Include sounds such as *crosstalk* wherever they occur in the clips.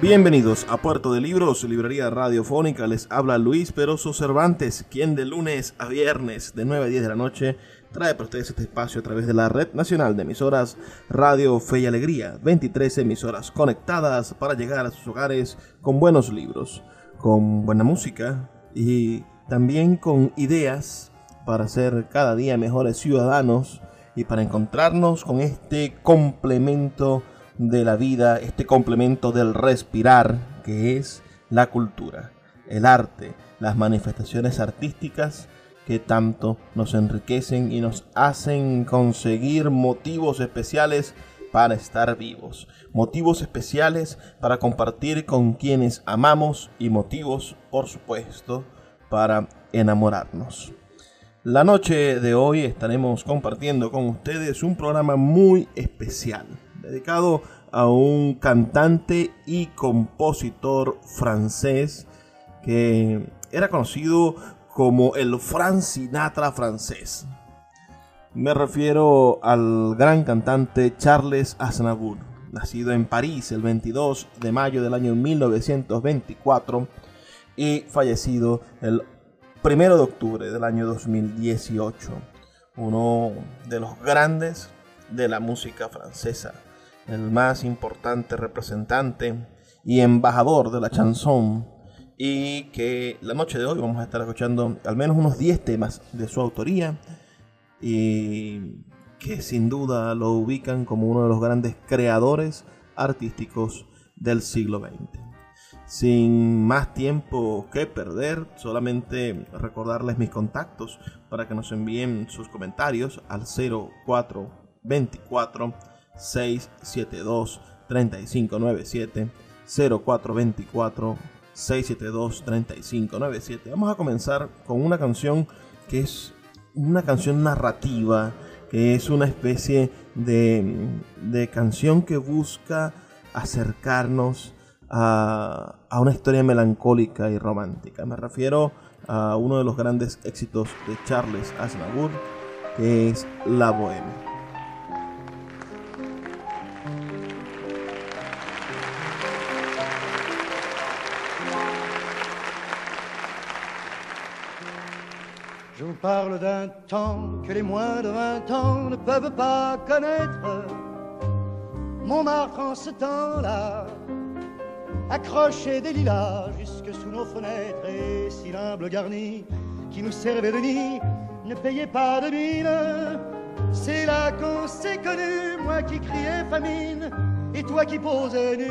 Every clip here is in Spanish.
Bienvenidos a Puerto de Libros, librería radiofónica. Les habla Luis Peroso Cervantes, quien de lunes a viernes de 9 a 10 de la noche trae para ustedes este espacio a través de la Red Nacional de Emisoras Radio Fe y Alegría. 23 emisoras conectadas para llegar a sus hogares con buenos libros, con buena música y también con ideas para ser cada día mejores ciudadanos y para encontrarnos con este complemento de la vida, este complemento del respirar que es la cultura, el arte, las manifestaciones artísticas que tanto nos enriquecen y nos hacen conseguir motivos especiales para estar vivos, motivos especiales para compartir con quienes amamos y motivos, por supuesto, para enamorarnos. La noche de hoy estaremos compartiendo con ustedes un programa muy especial dedicado a un cantante y compositor francés que era conocido como el Frank Sinatra francés. Me refiero al gran cantante Charles Aznavour, nacido en París el 22 de mayo del año 1924 y fallecido el 1 de octubre del año 2018. Uno de los grandes de la música francesa el más importante representante y embajador de la chanson y que la noche de hoy vamos a estar escuchando al menos unos 10 temas de su autoría y que sin duda lo ubican como uno de los grandes creadores artísticos del siglo XX. Sin más tiempo que perder, solamente recordarles mis contactos para que nos envíen sus comentarios al 0424 672 3597 0424 672 3597. Vamos a comenzar con una canción que es una canción narrativa, que es una especie de, de canción que busca acercarnos a, a, una historia melancólica y romántica. Me refiero a uno de los grandes éxitos de Charles Aznavour, que es La Bohème. Parle d'un temps que les moins de vingt ans ne peuvent pas connaître. Montmartre en ce temps-là accrochait des lilas jusque sous nos fenêtres et si l'humble garni qui nous servait de nid ne payait pas de mine. C'est là qu'on s'est connu, moi qui criais famine et toi qui posais nu.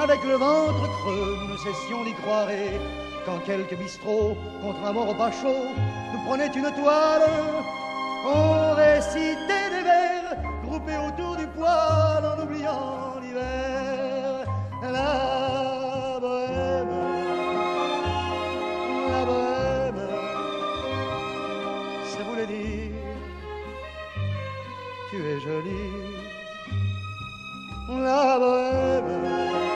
avec le ventre creux, nous ne cessions d'y croire. Et quand quelques bistrots, contre un bon repas chaud, nous prenaient une toile, on récitait des vers groupés autour du poêle en oubliant l'hiver. La bohème, la bohème, ça voulait dire tu es jolie. La bohème,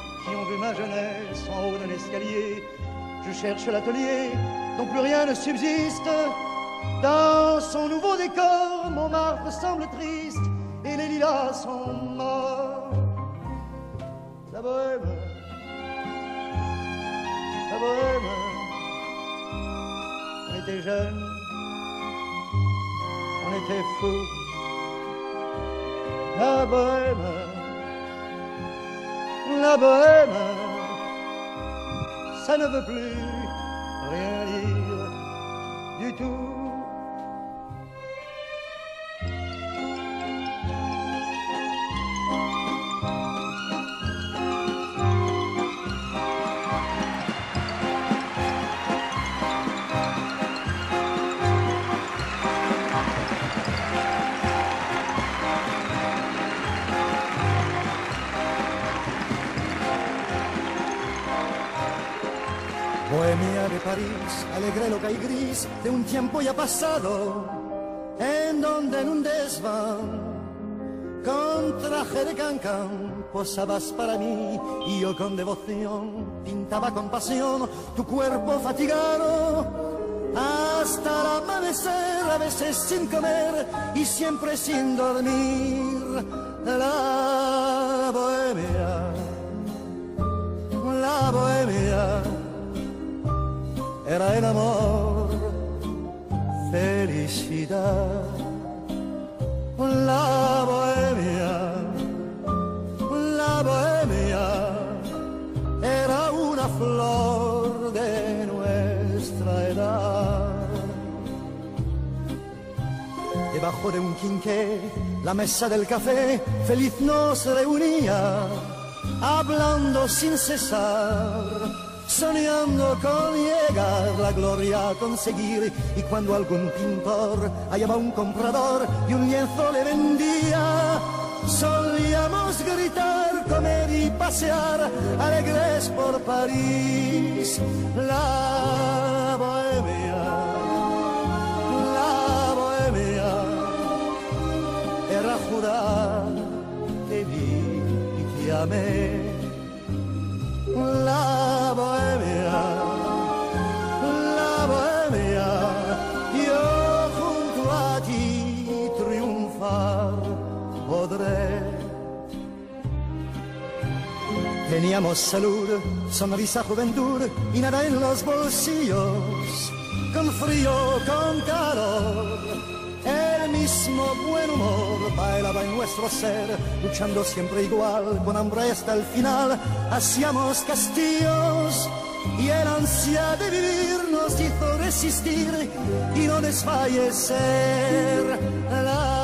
qui ont vu ma jeunesse en haut d'un escalier. Je cherche l'atelier dont plus rien ne subsiste. Dans son nouveau décor, Montmartre semble triste et les lilas sont morts. La bohème, la bohème, on était jeunes, on était fous. La bohème, la bohème, ça ne veut plus rien dire du tout. París, alegre loca y gris de un tiempo ya pasado, en donde en un desván, con traje de cancán, posabas para mí y yo con devoción pintaba con pasión tu cuerpo fatigado. Hasta el amanecer, a veces sin comer y siempre sin dormir. La era el amor, felicidad. La bohemia, la bohemia era una flor de nuestra edad. Debajo de un quinqué, la mesa del café, feliz nos reunía, hablando sin cesar soñando con llegar la gloria a conseguir. Y cuando algún pintor hallaba un comprador y un lienzo le vendía solíamos gritar, comer y pasear alegres por París. La bohemia la bohemia era jurar que vi y que amé la bohemia, la bohemia, yo junto a ti triunfar podré. Teníamos salud, sonrisa, juventud y nada en los bolsillos, con frío, con calor. Mismo buen humor bailaba en nuestro ser, luchando siempre igual, con hambre hasta el final. Hacíamos castillos y el ansia de vivir nos hizo resistir y no desfallecer. La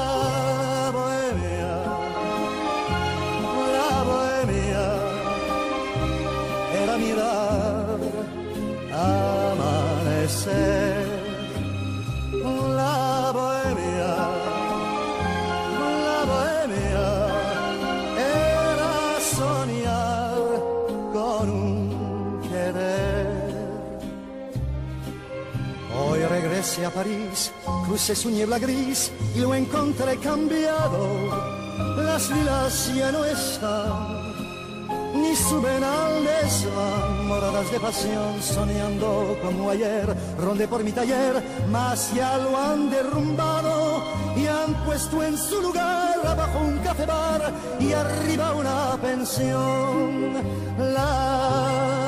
a París, crucé su niebla gris y lo encontré cambiado. La las lilas ya no están, ni suben al desván, moradas de pasión, soñando como ayer, ronde por mi taller, mas ya lo han derrumbado y han puesto en su lugar abajo un café bar y arriba una pensión. La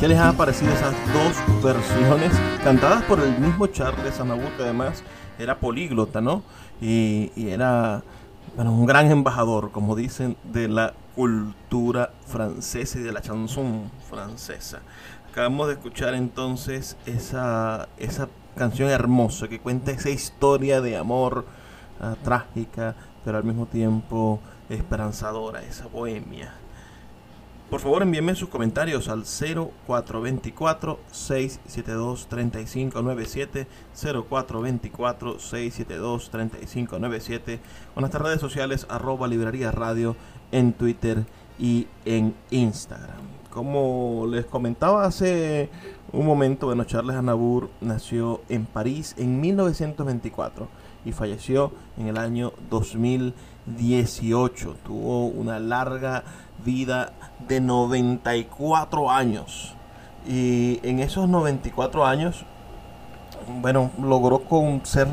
¿Qué les han parecido esas dos versiones cantadas por el mismo Charles Aznavour, que además era políglota, ¿no? Y, era un gran embajador, como dicen, de la cultura francesa y de la chanson francesa. Acabamos de escuchar entonces esa, esa canción hermosa que cuenta esa historia de amor ah, trágica, pero al mismo tiempo esperanzadora, esa bohemia. Por favor, envíenme sus comentarios al 0424-672-3597, 0424-672-3597, o nuestras redes sociales, arroba librería radio, en Twitter y en Instagram. Como les comentaba hace un momento, bueno, Charles Aznavour nació en París en 1924 y falleció en el año 2018. Tuvo una larga vida de 94 años. Y en esos 94 años, bueno, logró ser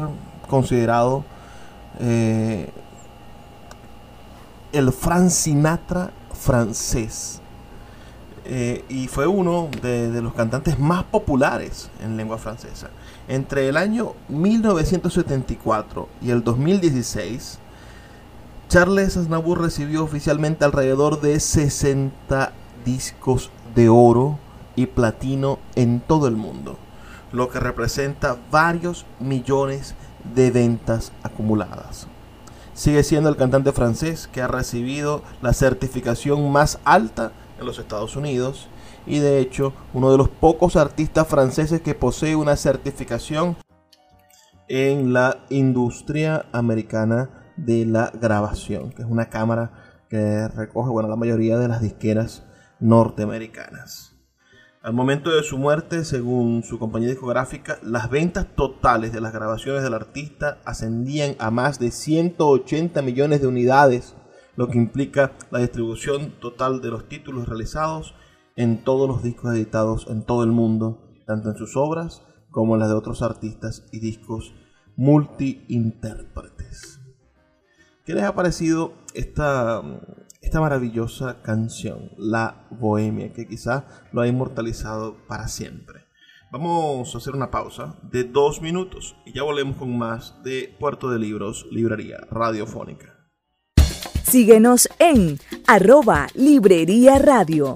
considerado eh, el Frank Sinatra francés. Eh, y fue uno de los cantantes más populares en lengua francesa. Entre el año 1974 y el 2016, Charles Aznavour recibió oficialmente alrededor de 60 discos de oro y platino en todo el mundo, lo que representa varios millones de ventas acumuladas. Sigue siendo el cantante francés que ha recibido la certificación más alta en los Estados Unidos y de hecho uno de los pocos artistas franceses que posee una certificación en la industria americana de la grabación, que es una cámara que recoge bueno, la mayoría de las disqueras norteamericanas. Al momento de su muerte, según su compañía discográfica, las ventas totales de las grabaciones del artista ascendían a más de 180 millones de unidades, lo que implica la distribución total de los títulos realizados en todos los discos editados en todo el mundo, tanto en sus obras como en las de otros artistas y discos multi-intérpretes. ¿Qué les ha parecido esta, esta maravillosa canción, La Bohemia, que quizás lo ha inmortalizado para siempre? Vamos a hacer una pausa de dos minutos y ya volvemos con más de Puerto de Libros, Librería Radiofónica. Síguenos en arroba Librería Radio.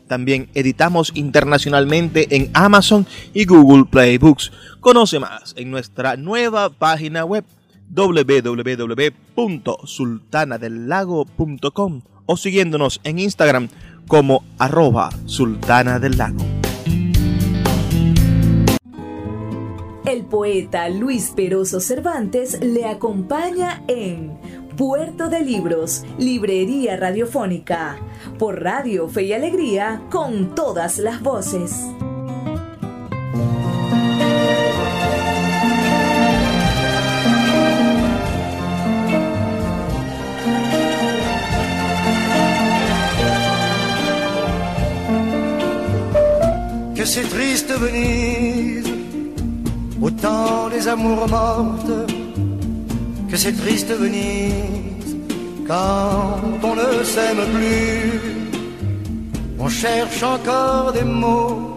también editamos internacionalmente en Amazon y Google Play Books. Conoce más en nuestra nueva página web www.sultanadelago.com o siguiéndonos en Instagram como arroba sultana del lago. El poeta Luis Peroso Cervantes le acompaña en Puerto de Libros, Librería Radiofónica, por Radio Fe y Alegría, con todas las voces. Que c'est triste venir autant des amours mortes que c'est triste Venise quand on ne s'aime plus. On cherche encore des mots,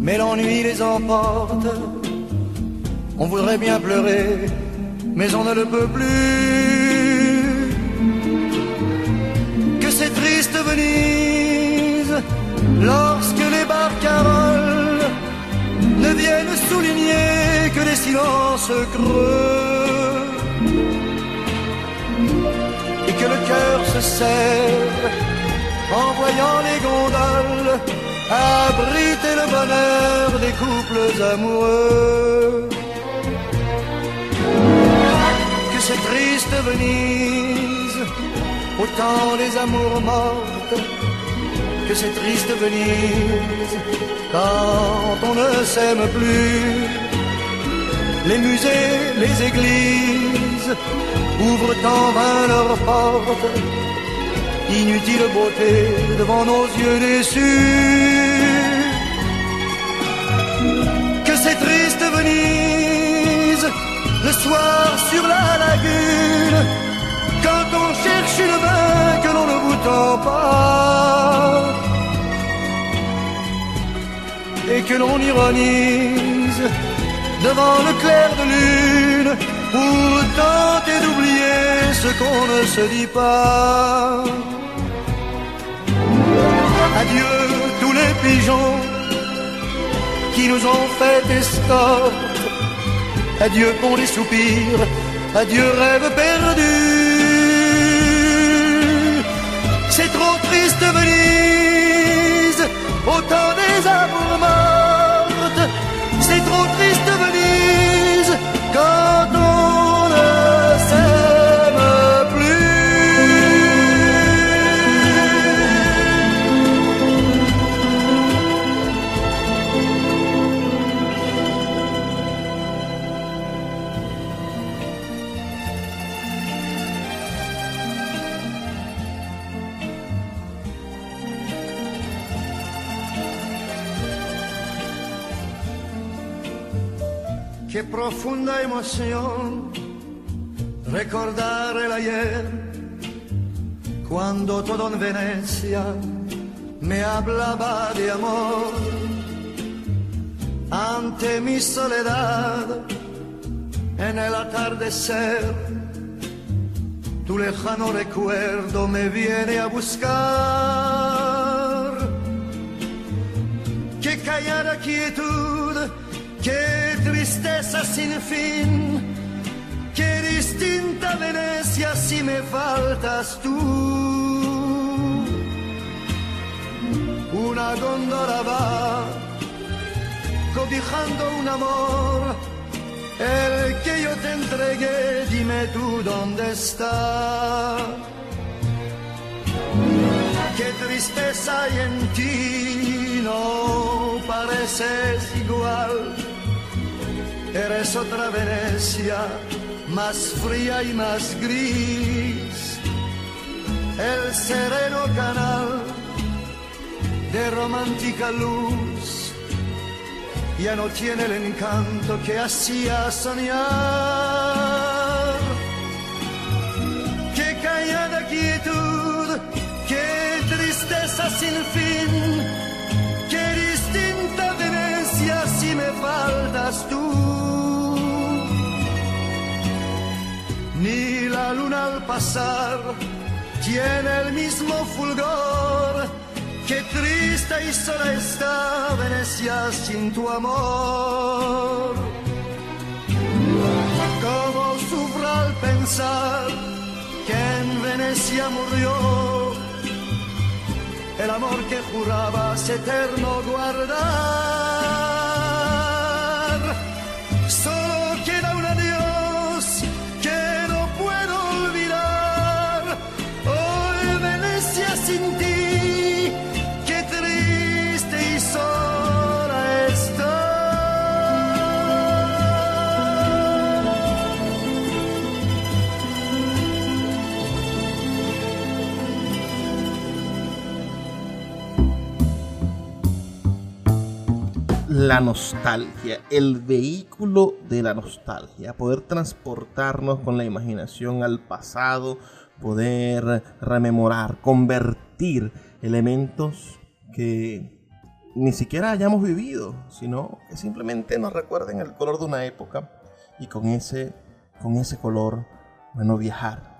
mais l'ennui les emporte. On voudrait bien pleurer, mais on ne le peut plus. Que c'est triste Venise lorsque les barcaroles ne viennent souligner que des silences creux que le cœur se serre en voyant les gondoles abriter le bonheur des couples amoureux. Que c'est triste Venise, autant les amours mortes, que c'est triste Venise, quand on ne s'aime plus. Les musées, les églises ouvrent en vain leurs portes. Inutile beauté devant nos yeux déçus. Que c'est triste Venise, le soir sur la lagune, quand on cherche une main que l'on ne vous tend pas. Et que l'on ironise devant le clair de lune pour tenter d'oublier ce qu'on ne se dit pas. Adieu tous les pigeons qui nous ont fait escorte. Adieu pour les soupirs, adieu rêve perdu. Profunda emoción recordar el ayer, cuando todo en Venecia me hablaba de amor. Ante mi soledad, en el atardecer, tu lejano recuerdo me viene a buscar. Qué callada quietud, qué tristeza sin fin, qué distinta Venecia si me faltas tú. Una góndola va cobijando un amor, el que yo te entregué, dime tú dónde está. Qué tristeza hay en ti, no pareces igual. Eres otra Venecia, más fría y más gris. El sereno canal de romántica luz ya no tiene el encanto que hacía soñar. Qué callada quietud, qué tristeza sin fin, faltas tú. Ni la luna al pasar tiene el mismo fulgor. Qué triste y sola está Venecia sin tu amor. Cómo sufro al pensar que en Venecia murió el amor que jurabas eterno guardar. La nostalgia, el vehículo de la nostalgia, poder transportarnos con la imaginación al pasado, poder rememorar, convertir elementos que ni siquiera hayamos vivido, sino que simplemente nos recuerden el color de una época y con ese, con ese color, bueno, viajar.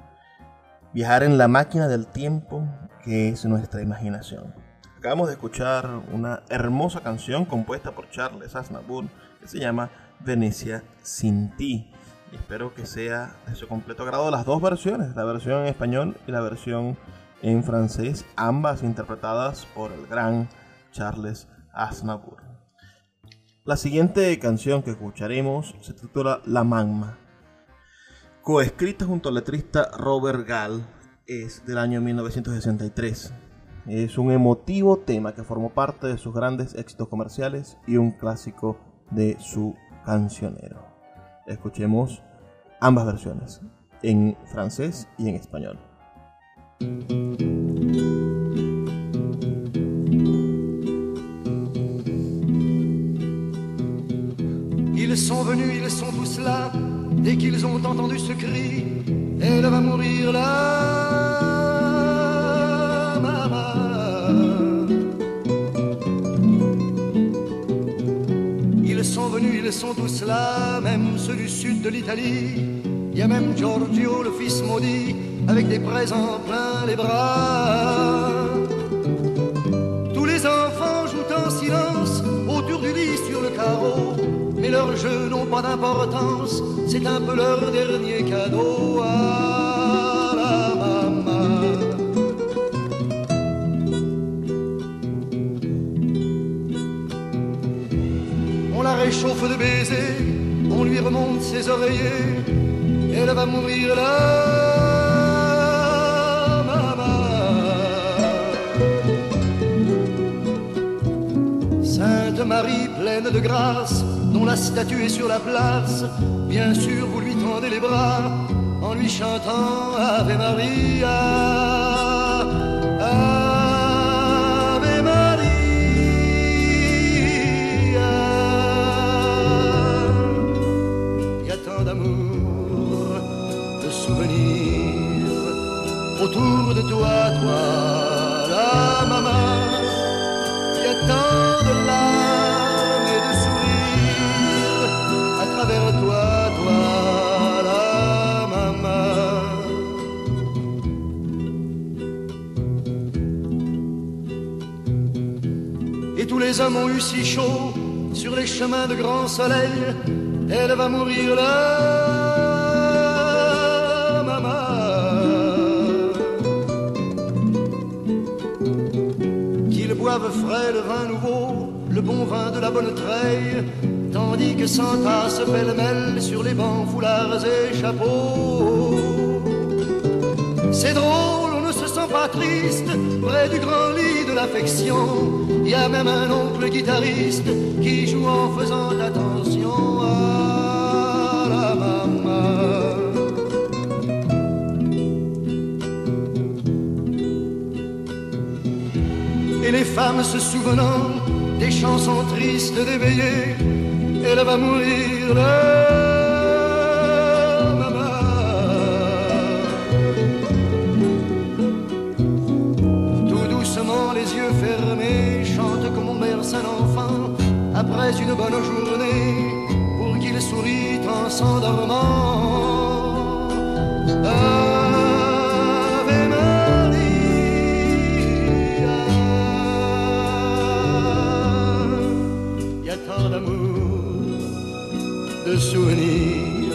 Viajar en la máquina del tiempo que es nuestra imaginación. Acabamos de escuchar una hermosa canción compuesta por Charles Aznavour que se llama Venecia sin ti. Y espero que sea de su completo agrado las dos versiones, la versión en español y la versión en francés, ambas interpretadas por el gran Charles Aznavour. La siguiente canción que escucharemos se titula La Magma. Coescrita junto al letrista Robert Gall, es del año 1963. Es un emotivo tema que formó parte de sus grandes éxitos comerciales y un clásico de su cancionero. Escuchemos ambas versiones, en francés y en español. Ils sont venus, ils sont tous là. Dès qu'ils ont entendu ce cri. Ils sont tous là, même ceux du sud de l'Italie. Il y a même Giorgio, le fils maudit, avec des présents plein les bras. Tous les enfants jouent en silence autour du lit sur le carreau. Mais leurs jeux n'ont pas d'importance, c'est un peu leur dernier cadeau de baisers, on lui remonte ses oreillers, elle va mourir là. maman. Sainte Marie pleine de grâce, dont la statue est sur la place, bien sûr vous lui tendez les bras en lui chantant Ave Maria. Autour de toi, toi, la maman. Y a tant de larmes et de sourires à travers toi, toi, la maman. Et tous les hommes ont eu si chaud sur les chemins de grand soleil. Elle va mourir là, frais le vin nouveau, le bon vin de la bonne treille, tandis que s'entassent pêle-mêle sur les bancs, foulards et chapeaux. C'est drôle, on ne se sent pas triste près du grand lit de l'affection. Il y a même un oncle guitariste qui joue en faisant attention Se souvenant des chansons tristes d'éveillé, elle va mourir maman. Tout doucement, les yeux fermés, chante comme on berce un enfant après une bonne journée pour qu'il sourit en s'endormant. Ave de souvenirs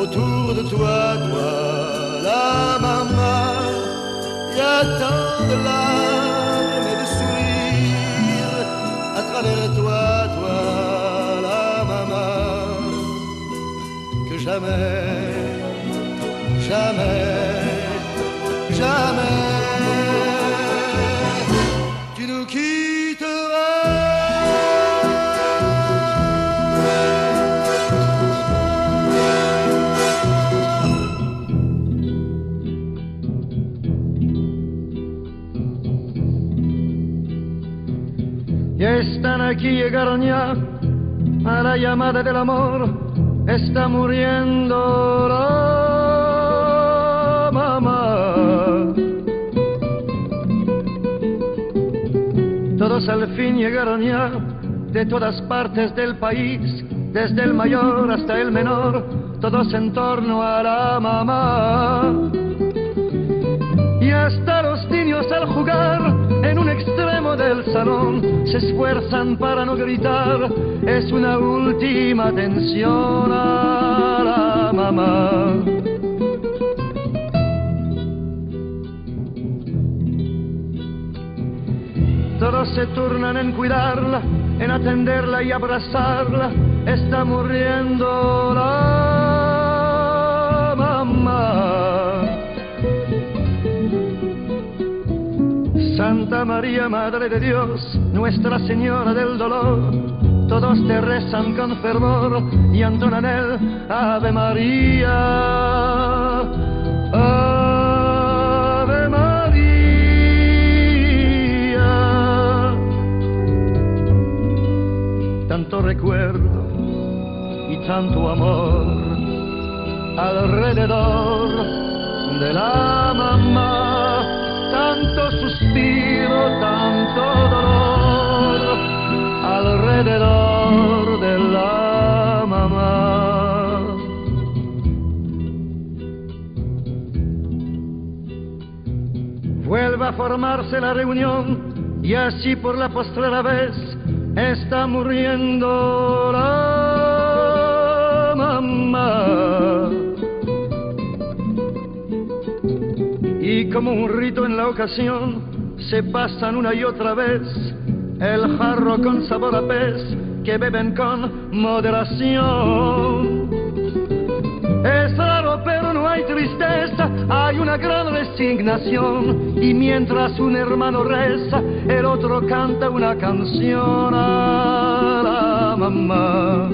autour de toi, toi, la maman. Y a tant de larmes et de sourires à travers toi, toi, la maman, que jamais, jamais, llegaron ya a la llamada del amor. Está muriendo la mamá. Todos al fin llegaron ya de todas partes del país, desde el mayor hasta el menor, todos en torno a la mamá. Y hasta los niños al jugar del salón se esfuerzan para no gritar, es una última atención a la mamá. Todos se turnan en cuidarla, en atenderla y abrazarla. Está muriendo la Santa María, Madre de Dios, Nuestra Señora del Dolor, todos te rezan con fervor y entonan el Ave María. Ave María. Tanto recuerdo y tanto amor alrededor de la tanto suspiro, tanto dolor alrededor de la mamá. Vuelve a formarse la reunión y así por la postrera vez está muriendo la mamá. Y como un rito en la ocasión, se pasan una y otra vez el jarro con sabor a pez que beben con moderación. Es raro, pero no hay tristeza, hay una gran resignación. Y mientras un hermano reza, el otro canta una canción a la mamá.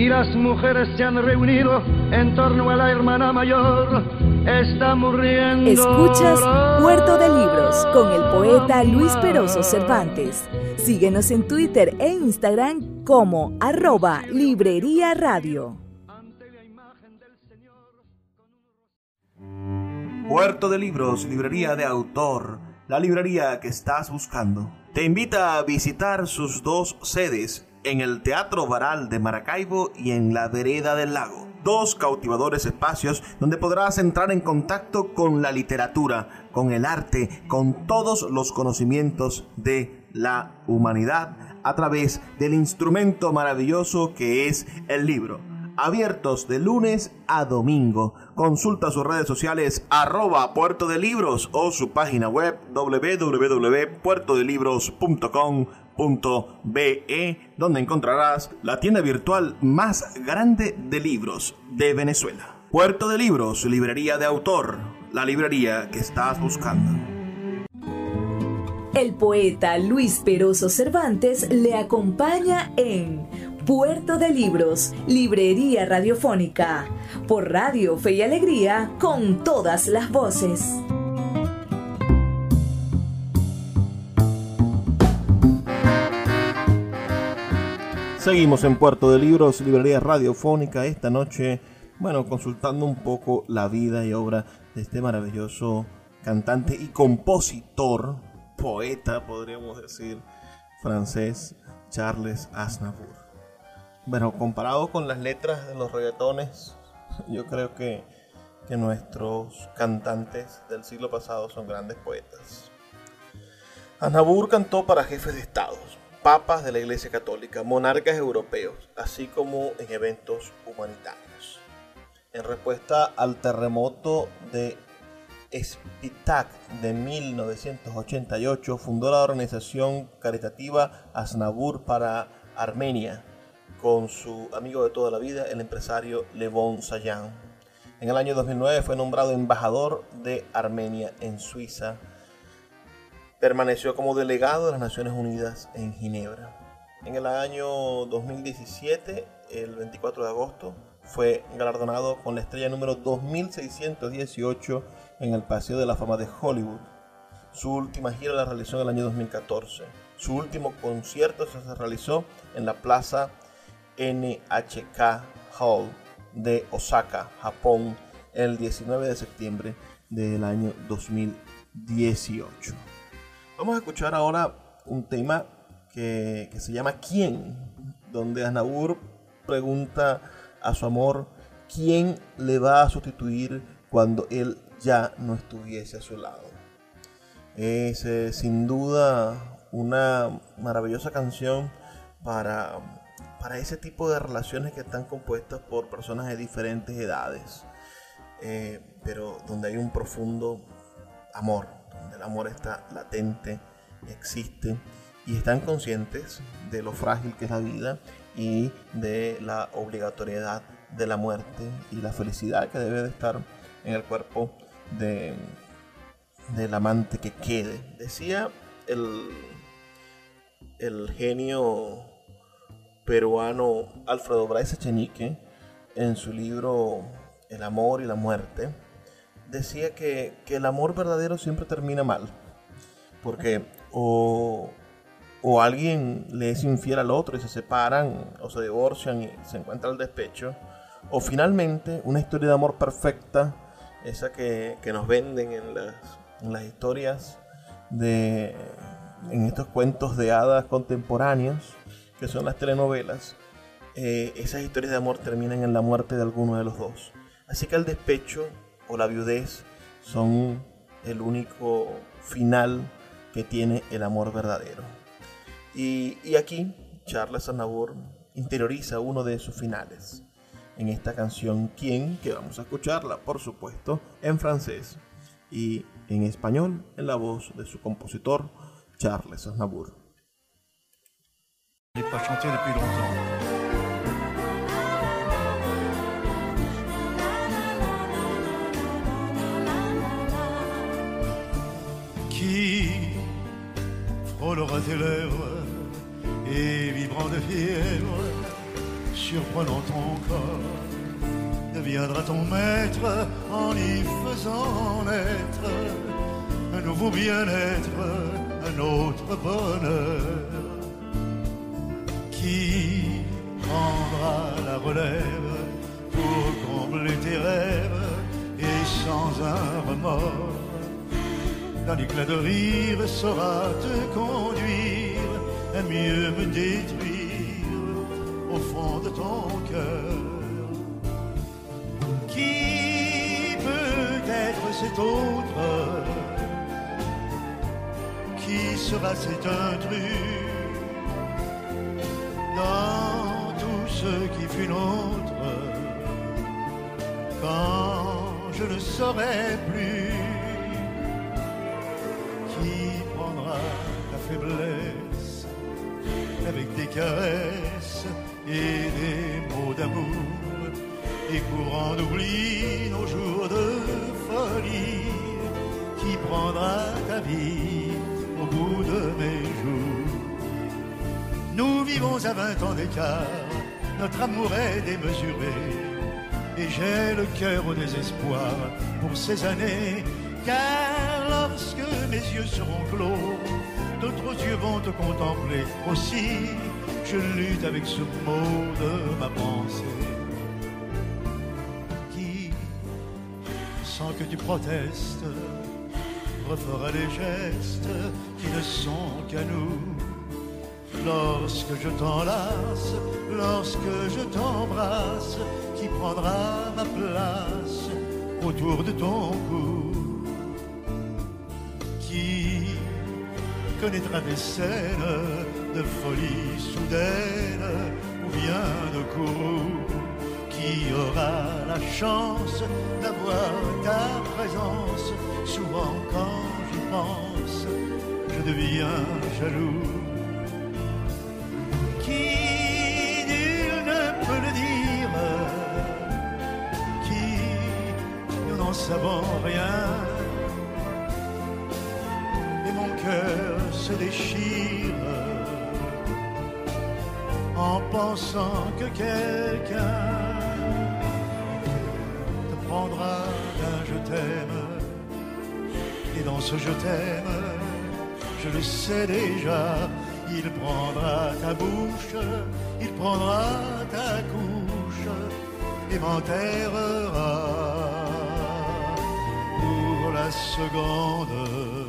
Y las mujeres se han reunido en torno a la hermana mayor. Está muriendo. Escuchas Puerto de Libros con el poeta Luis Peroso Cervantes. Síguenos en Twitter e Instagram como arroba Librería Radio. Puerto de Libros, librería de autor, la librería que estás buscando. Te invita a visitar sus dos sedes en el Teatro Varal de Maracaibo y en la Vereda del Lago. Dos cautivadores espacios donde podrás entrar en contacto con la literatura, con el arte, con todos los conocimientos de la humanidad a través del instrumento maravilloso que es el libro abiertos de lunes a domingo. Consulta sus redes sociales arroba Puerto de Libros o su página web www.puertodelibros.com.be donde encontrarás la tienda virtual más grande de libros de Venezuela. Puerto de Libros, librería de autor, la librería que estás buscando. El poeta Luis Peroso Cervantes le acompaña en Puerto de Libros, Librería Radiofónica, por Radio Fe y Alegría, con todas las voces. Seguimos en Puerto de Libros, librería radiofónica, esta noche, bueno, consultando un poco la vida y obra de este maravilloso cantante y compositor, poeta, podríamos decir, francés, Charles Aznavour. Bueno, comparado con las letras de los reggaetones, yo creo que, que nuestros cantantes del siglo pasado son grandes poetas. Aznavour cantó para jefes de estados, papas de la Iglesia Católica, monarcas europeos, así como en eventos humanitarios. En respuesta al terremoto de Spitak de 1988, fundó la organización caritativa Aznavour para Armenia, con su amigo de toda la vida, el empresario Levon Sayan. En el año 2009 fue nombrado embajador de Armenia en Suiza permaneció como delegado de las Naciones Unidas en Ginebra. En el año 2017, el 24 de agosto, fue galardonado con la estrella número 2618 en el Paseo de la Fama de Hollywood. Su última gira la realizó en el año 2014. Su último concierto se realizó en la Plaza NHK Hall de Osaka, Japón, el 19 de septiembre del año 2018. Vamos a escuchar ahora un tema que, que se llama ¿Quién? Donde Anabur pregunta a su amor quién le va a sustituir cuando él ya no estuviese a su lado. Es eh, sin duda una maravillosa canción para, para ese tipo de relaciones que están compuestas por personas de diferentes edades, eh, pero donde hay un profundo amor, el amor está latente, existe y están conscientes de lo frágil que es la vida y de la obligatoriedad de la muerte y la felicidad que debe de estar en el cuerpo de, del amante que quede. Decía el, el genio peruano Alfredo Bryce Echenique en su libro El amor y la muerte, decía que, que el amor verdadero siempre termina mal. Porque o, o alguien le es infiel al otro y se separan o se divorcian y se encuentra el despecho, o finalmente una historia de amor perfecta, esa que, nos venden en las, historias de en estos cuentos de hadas contemporáneos, que son las telenovelas, eh, esas historias de amor terminan en la muerte de alguno de los dos. Así que el despecho o la viudez son el único final que tiene el amor verdadero. Y, aquí Charles Aznavour interioriza uno de sus finales en esta canción Quién, que vamos a escucharla, por supuesto, en francés y en español en la voz de su compositor Charles Aznavour. Frôlera tes lèvres et vibrant de fièvre, surprenant ton corps, deviendra ton maître en y faisant naître un nouveau bien-être, un autre bonheur. Qui prendra la relève pour combler tes rêves et sans un remords, d'un éclat de rire saura te conduire à mieux me détruire au fond de ton cœur. Qui peut être cet autre? Qui sera cet intrus? Dans tout ce qui fut nôtre quand je ne saurai plus avec des caresses et des mots d'amour et courant d'oubli nos jours de folie qui prendra ta vie au bout de mes jours. Nous vivons à vingt ans d'écart, notre amour est démesuré et j'ai le cœur au désespoir pour ces années car lorsque mes yeux seront clos d'autres yeux vont te contempler aussi. Je lutte avec ce mot de ma pensée qui, sans que tu protestes, refera des gestes qui ne sont qu'à nous. Lorsque je t'enlace, lorsque je t'embrasse, qui prendra ma place autour de ton cou? Connaîtra des scènes de folie soudaine ou bien de courroux qui aura la chance d'avoir ta présence. Souvent quand j'y pense, je deviens jaloux. Qui nul ne peut le dire, qui nous n'en savons rien cœur se déchire en pensant que quelqu'un prendra un je t'aime. Et dans ce je t'aime, je le sais déjà, il prendra ta bouche, il prendra ta couche et m'enterrera pour la seconde.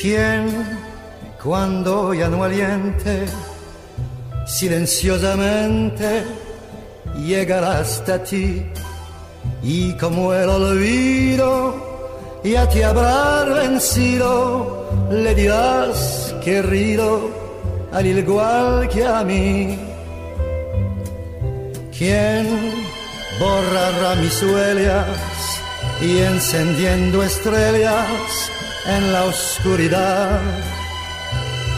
¿Quién, cuando ya no aliente, silenciosamente llegará hasta ti y como el olvido ya te habrá vencido, le dirás querido, al igual que a mí. ¿Quién borrará mis huellas y encendiendo estrellas? en la oscuridad.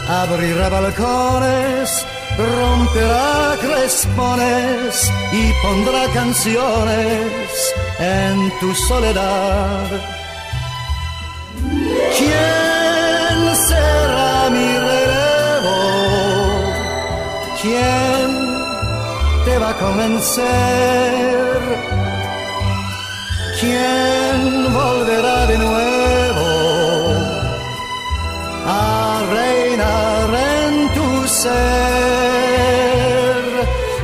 Abrirá balcones, romperá crespones y pondrá canciones en tu soledad. ¿Quién te va a convencer? ¿Quién volverá de nuevo? ser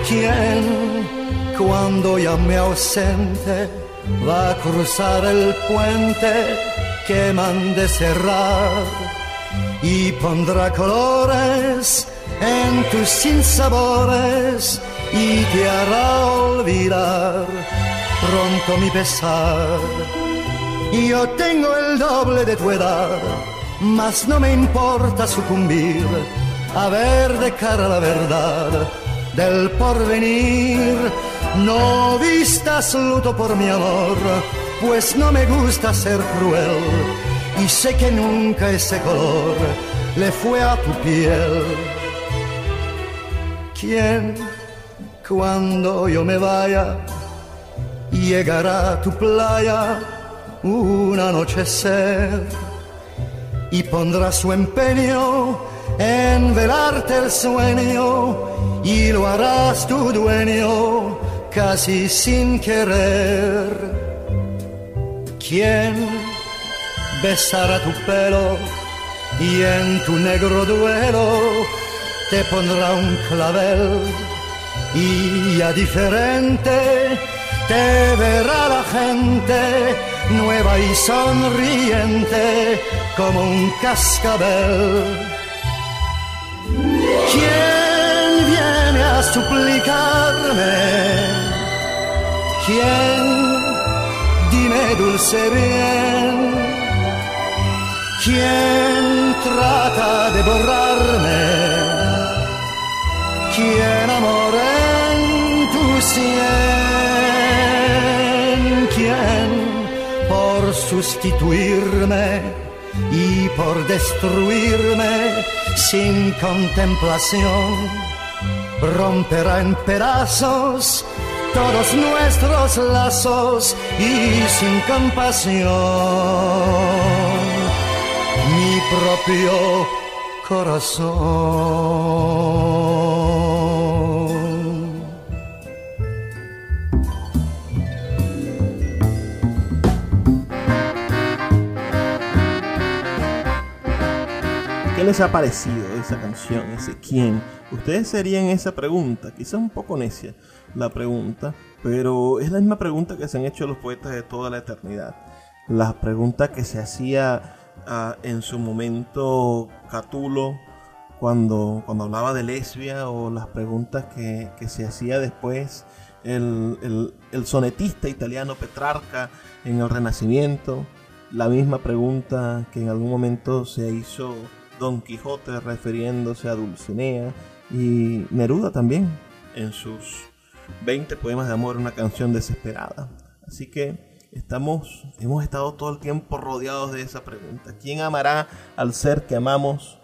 quien cuando ya me ausente va a cruzar el puente que mande cerrar y pondrá colores en tus sinsabores y te hará olvidar pronto mi pesar. Yo tengo el doble de tu edad, mas no me importa sucumbir a ver de cara la verdad del porvenir. No vistas luto por mi amor, pues no me gusta ser cruel y sé que nunca ese color le fue a tu piel. ¿Quién, cuando yo me vaya, llegará a tu playa un anochecer y pondrá su empeño en velarte el sueño y lo harás tu dueño casi sin querer. ¿Quién besará tu pelo y en tu negro duelo te pondrá un clavel y ya diferente te verá la gente nueva y sonriente como un cascabel ¿Quién viene a suplicarme? ¿Quién? Dime dulce bien. ¿Quién trata de borrarme? ¿Quién amor en tu sien? ¿Quién por sustituirme y por destruirme? sin contemplación, romperá en pedazos todos nuestros lazos y sin compasión propio corazón. ¿Qué les ha parecido esa canción, ese quién? Ustedes serían esa pregunta, quizás un poco necia la pregunta, pero es la misma pregunta que se han hecho los poetas de toda la eternidad. La pregunta que se hacía en su momento Catulo cuando, cuando hablaba de lesbia o las preguntas que, se hacía después el, el sonetista italiano Petrarca en el Renacimiento. La misma pregunta que en algún momento se hizo Don Quijote refiriéndose a Dulcinea y Neruda también en sus 20 poemas de amor, una canción desesperada. Así que estamos, hemos estado todo el tiempo rodeados de esa pregunta. ¿Quién amará al ser que amamos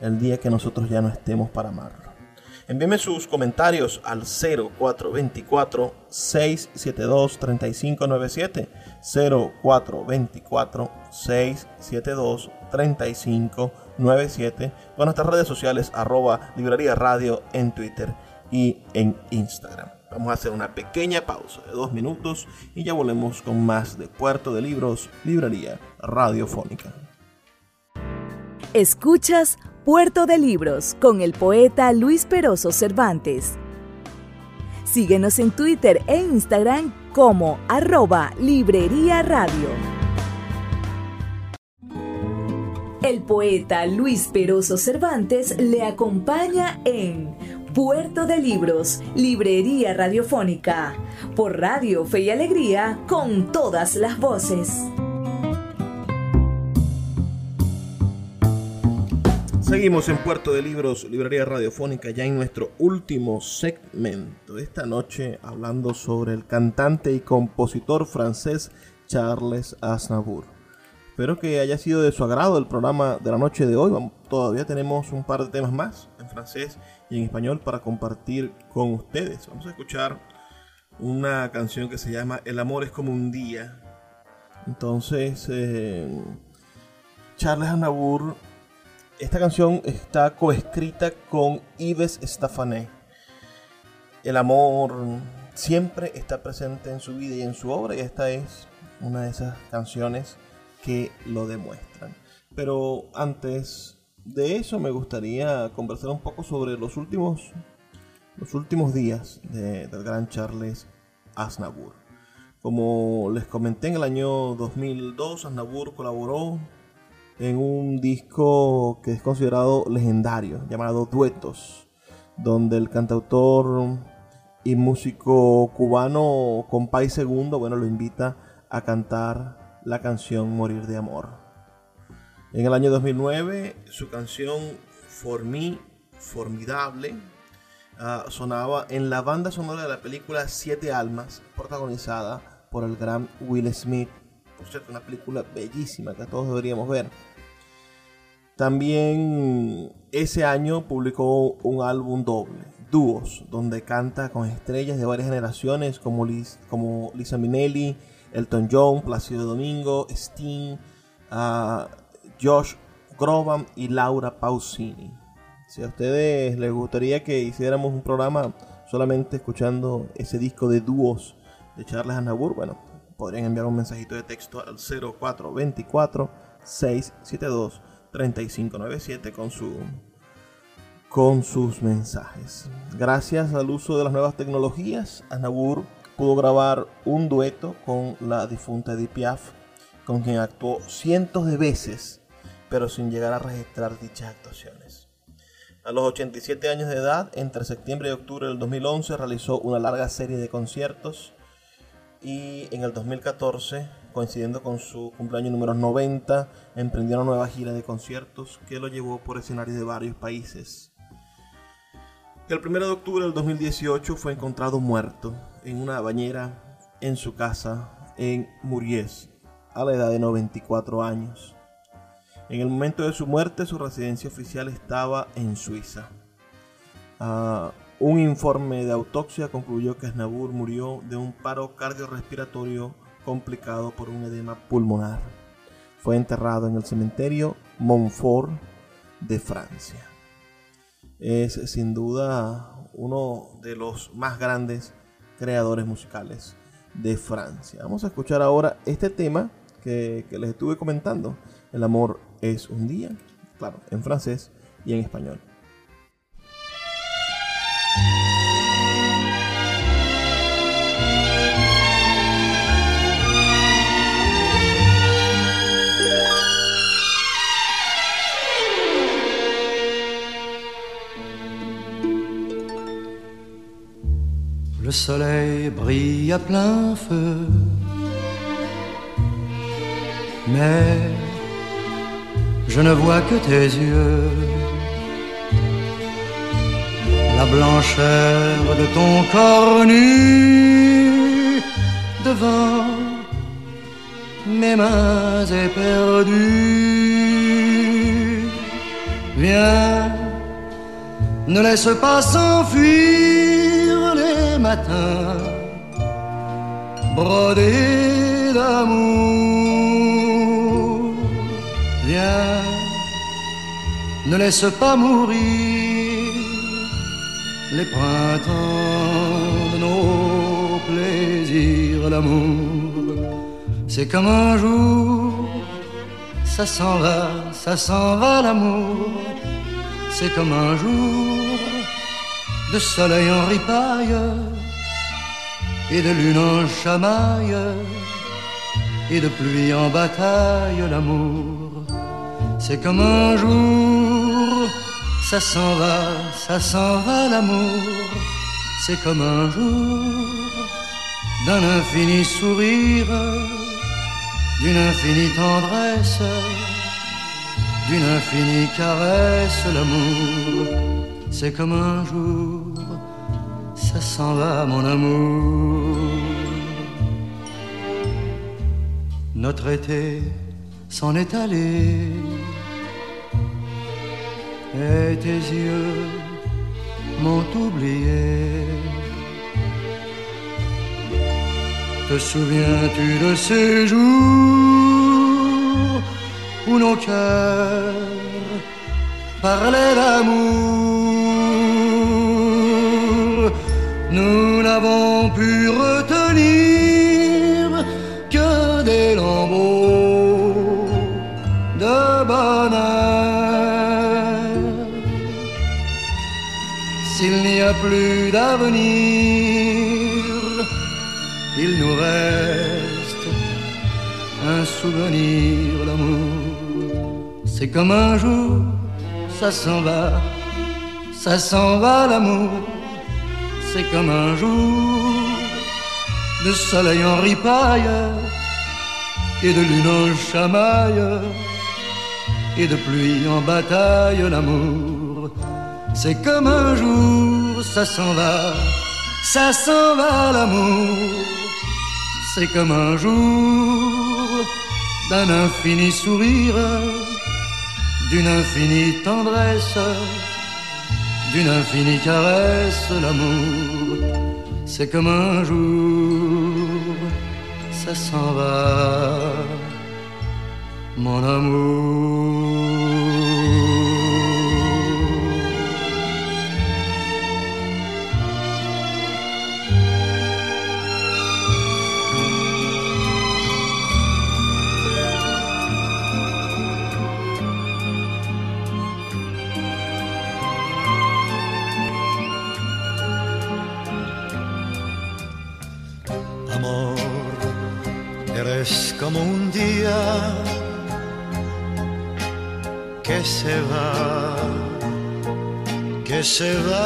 el día que nosotros ya no estemos para amarlo? Envíeme sus comentarios al 0424-672-3597. 0424-672-3597. Con nuestras redes sociales arroba librería radio en Twitter y en Instagram. Vamos a hacer una pequeña pausa de dos minutos y ya volvemos con más de Puerto de Libros, Librería Radiofónica. Escuchas Puerto de Libros con el poeta Luis Peroso Cervantes. Síguenos en Twitter e Instagram como arroba Librería Radio. El poeta Luis Peroso Cervantes le acompaña en Puerto de Libros, Librería Radiofónica, por Radio Fe y Alegría, con todas las voces. Seguimos en Puerto de Libros, Librería Radiofónica, ya en nuestro último segmento. Esta noche hablando sobre el cantante y compositor francés Charles Aznavour. Espero que haya sido de su agrado el programa de la noche de hoy. Todavía tenemos un par de temas más en francés y en español para compartir con ustedes. Vamos a escuchar una canción que se llama El amor es como un día. Entonces, eh, Charles Aznavour esta canción está coescrita con Yves Staffanet. El amor siempre está presente en su vida y en su obra y esta es una de esas canciones que lo demuestran. Pero antes de eso me gustaría conversar un poco sobre los últimos, los últimos días del gran Charles Aznavour. Como les comenté en el año 2002, Aznavour colaboró en un disco que es considerado legendario, llamado Duetos, donde el cantautor y músico cubano Compay Segundo, bueno, lo invita a cantar la canción Morir de Amor. En el año 2009, su canción For Me, Formidable, ah, sonaba en la banda sonora de la película Siete Almas, protagonizada por el gran Will Smith. Por cierto, una película bellísima que todos deberíamos ver. También ese año publicó un álbum doble, Dúos, donde canta con estrellas de varias generaciones como, como Lisa Minnelli, Elton John, Placido Domingo, Sting, uh, Josh Groban y Laura Pausini. Si a ustedes les gustaría que hiciéramos un programa solamente escuchando ese disco de dúos de Charles Aznavour, bueno, podrían enviar un mensajito de texto al 0424 672 3597 con, su, con sus mensajes. Gracias al uso de las nuevas tecnologías, Anabur pudo grabar un dueto con la difunta Edith Piaf, con quien actuó cientos de veces, pero sin llegar a registrar dichas actuaciones. A los 87 años de edad, entre septiembre y octubre del 2011, realizó una larga serie de conciertos y en el 2014 coincidiendo con su cumpleaños número 90, emprendió una nueva gira de conciertos que lo llevó por escenarios de varios países. El 1 de octubre del 2018 fue encontrado muerto en una bañera en su casa en Muriez, a la edad de 94 años. En el momento de su muerte, su residencia oficial estaba en Suiza. Ah, un informe de autopsia concluyó que Snabur murió de un paro cardiorrespiratorio complicado por un edema pulmonar. Fue enterrado en el cementerio Montfort de Francia. Es sin duda uno de los más grandes creadores musicales de Francia. Vamos a escuchar ahora este tema que, que les estuve comentando. El amor es un día, claro, en francés y en español. Le soleil brille à plein feu. Mais je ne vois que tes yeux. La blancheur de ton corps nu devant mes mains éperdues. Viens ne laisse pas s'enfuir les matins brodés d'amour. Ne laisse pas mourir les printemps de nos plaisirs. L'amour, c'est comme un jour, ça s'en va, ça s'en va l'amour. C'est comme un jour de soleil en ripaille et de lune en chamaille et de pluie en bataille. L'amour, c'est comme un jour, ça s'en va, ça s'en va l'amour. C'est comme un jour d'un infini sourire, d'une infinie tendresse, d'une infinie caresse. L'amour, c'est comme un jour, ça s'en va mon amour. Notre été s'en est allé et tes yeux m'ont oublié. Te souviens-tu de ces jours où nos cœurs parlaient d'amour? Nous n'avons pu retenir plus d'avenir, il nous reste un souvenir d'amour. C'est comme un jour, ça s'en va, ça s'en va l'amour. C'est comme un jour de soleil en ripaille et de lune en chamaille et de pluie en bataille l'amour. C'est comme un jour, ça s'en va, ça s'en va l'amour. C'est comme un jour d'un infini sourire, d'une infinie tendresse, d'une infinie caresse l'amour. C'est comme un jour, ça s'en va, mon amour. Que se va, que se va,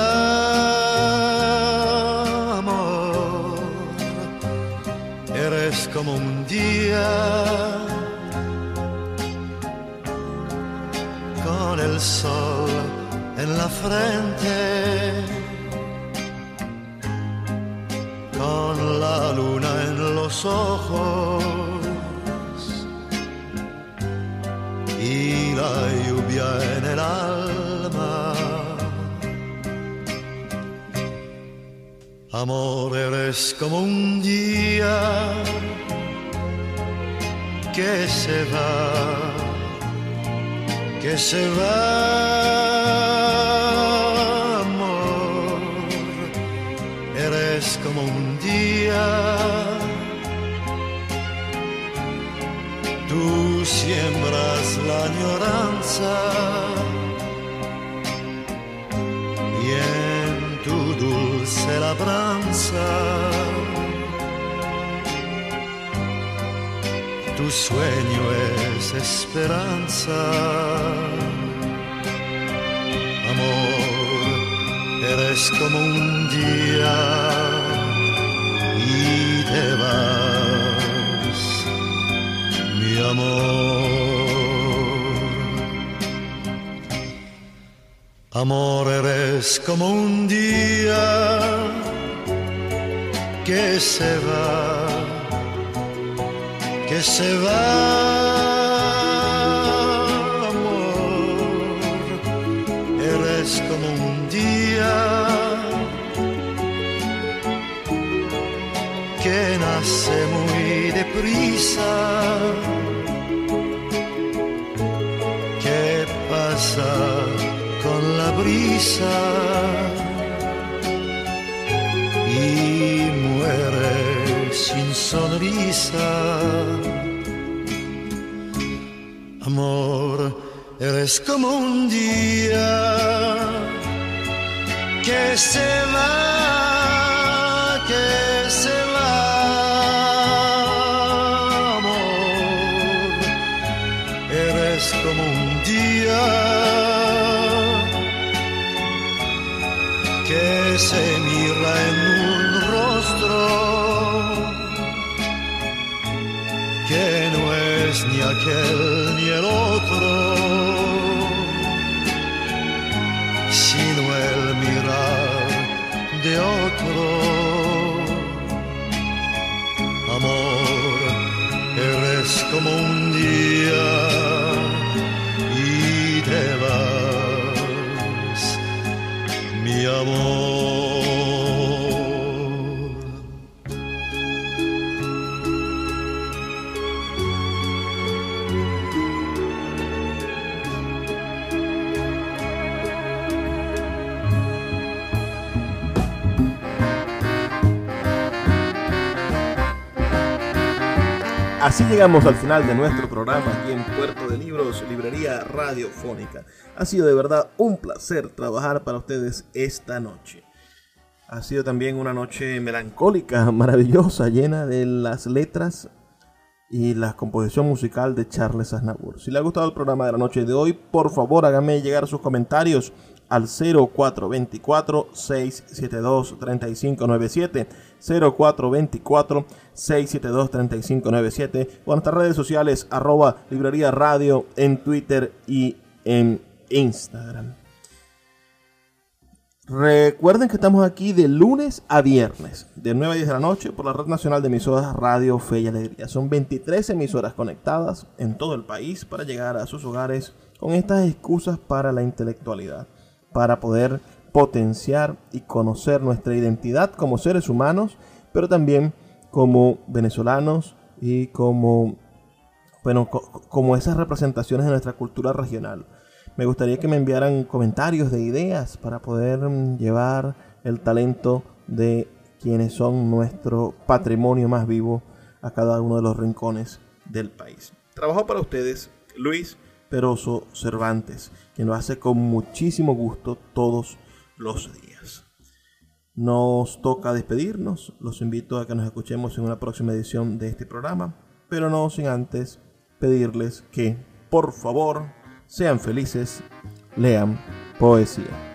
amor. Eres como un día con el sol en la frente con la luna en los ojos en el alma. Amor, eres como un día que se va, que se va. Amor, eres como un día. Siembras la añoranza y en tu dulce labranza tu sueño es esperanza. Amor, eres como un día y te vas, amor. Amor eres como un día que se va, que se va. Eres como un día que nace muy deprisa brisa? Y muere sin sonrisa. Amor, eres como un día que se va, aquel ni el otro. sino el mirar de otro. Amor, eres como un día y te vas, mi amor. Así llegamos al final de nuestro programa aquí en Puerto de Libros, Librería Radiofónica. Ha sido de verdad un placer trabajar para ustedes esta noche. Ha sido también una noche melancólica, *laughs* maravillosa, llena de las letras y la composición musical de Charles Aznavour. Si le ha gustado el programa de la noche de hoy, por favor hágame llegar sus comentarios al 0424-672-3597, 0424-672-3597 o en nuestras redes sociales arroba librería radio en Twitter y en Instagram. Recuerden que estamos aquí de lunes a viernes, de 9 a 10 de la noche, por la Red Nacional de Emisoras Radio Fe y Alegría. Son 23 emisoras conectadas en todo el país para llegar a sus hogares con estas excusas para la intelectualidad, para poder potenciar y conocer nuestra identidad como seres humanos, pero también como venezolanos y como, bueno, co- como esas representaciones de nuestra cultura regional. Me gustaría que me enviaran comentarios de ideas para poder mm, llevar el talento de quienes son nuestro patrimonio más vivo a cada uno de los rincones del país. Trabajo para ustedes Luis Peroso Cervantes, quien lo hace con muchísimo gusto todos los días. Nos toca despedirnos, los invito a que nos escuchemos en una próxima edición de este programa, pero no sin antes pedirles que, por favor, sean felices, lean poesía.